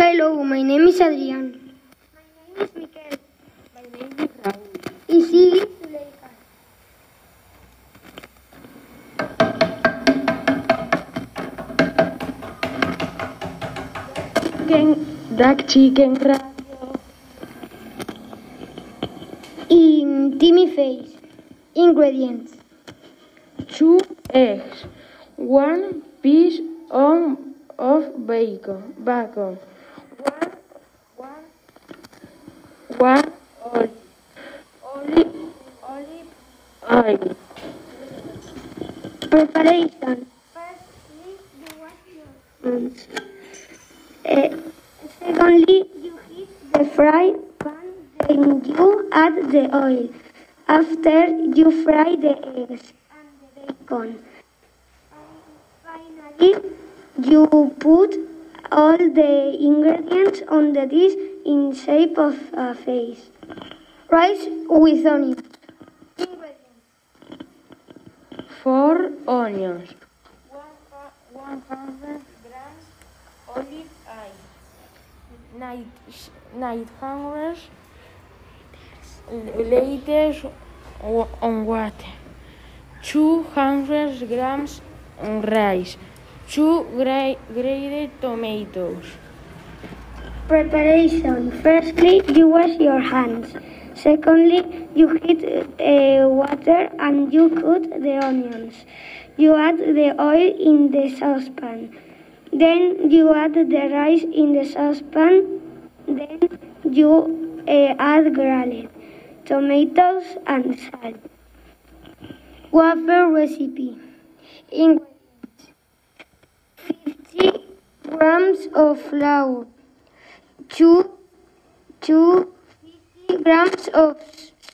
my name is Adrian. My name is Miquel. My name is Raúl. Y Zuleika. Chicken, duck chicken radio. in Timmy Face. Ingredients. Two eggs. One piece of bacon. Bacon. One olive. Olive, olive oil. Preparation. Firstly, you wash your Mm. Eh, secondly, you heat the fry pan, then you add the oil. After you fry the eggs and the bacon. Finally, you put all the ingredients on the dish in shape of a face. Rice with onions. Four onions. One hundred grams olive oil. Nine, nine hundred liters wa- on water. Two hundred grams on rice. Two gra- grated tomatoes. Preparation. Firstly, you wash your hands. Secondly, you heat uh, water and you cut the onions. You add the oil in the saucepan. Then you add the rice in the saucepan. Then you uh, add garlic, tomatoes, and salt. Waffle recipe. Ingredients: 50 grams of flour two, two fifty grams of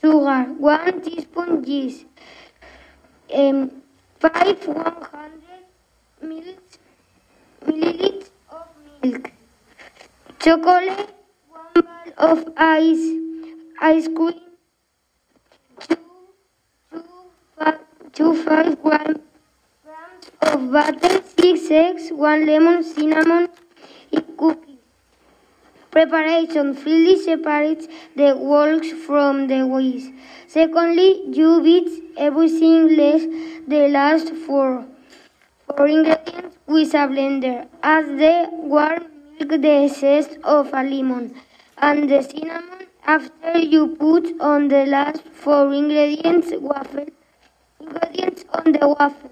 sugar, one teaspoon yeast, um, five one hundred mils, milliliters of milk, chocolate, one ball of ice, ice cream, two, two, five, two five gram, grams of butter, six eggs, one lemon, cinnamon, and cookies. Preparation freely separates the yolks from the whites. Secondly, you beat everything less the last four, four ingredients with a blender. Add the warm milk, the zest of a lemon, and the cinnamon. After you put on the last four ingredients, waffle ingredients on the waffle.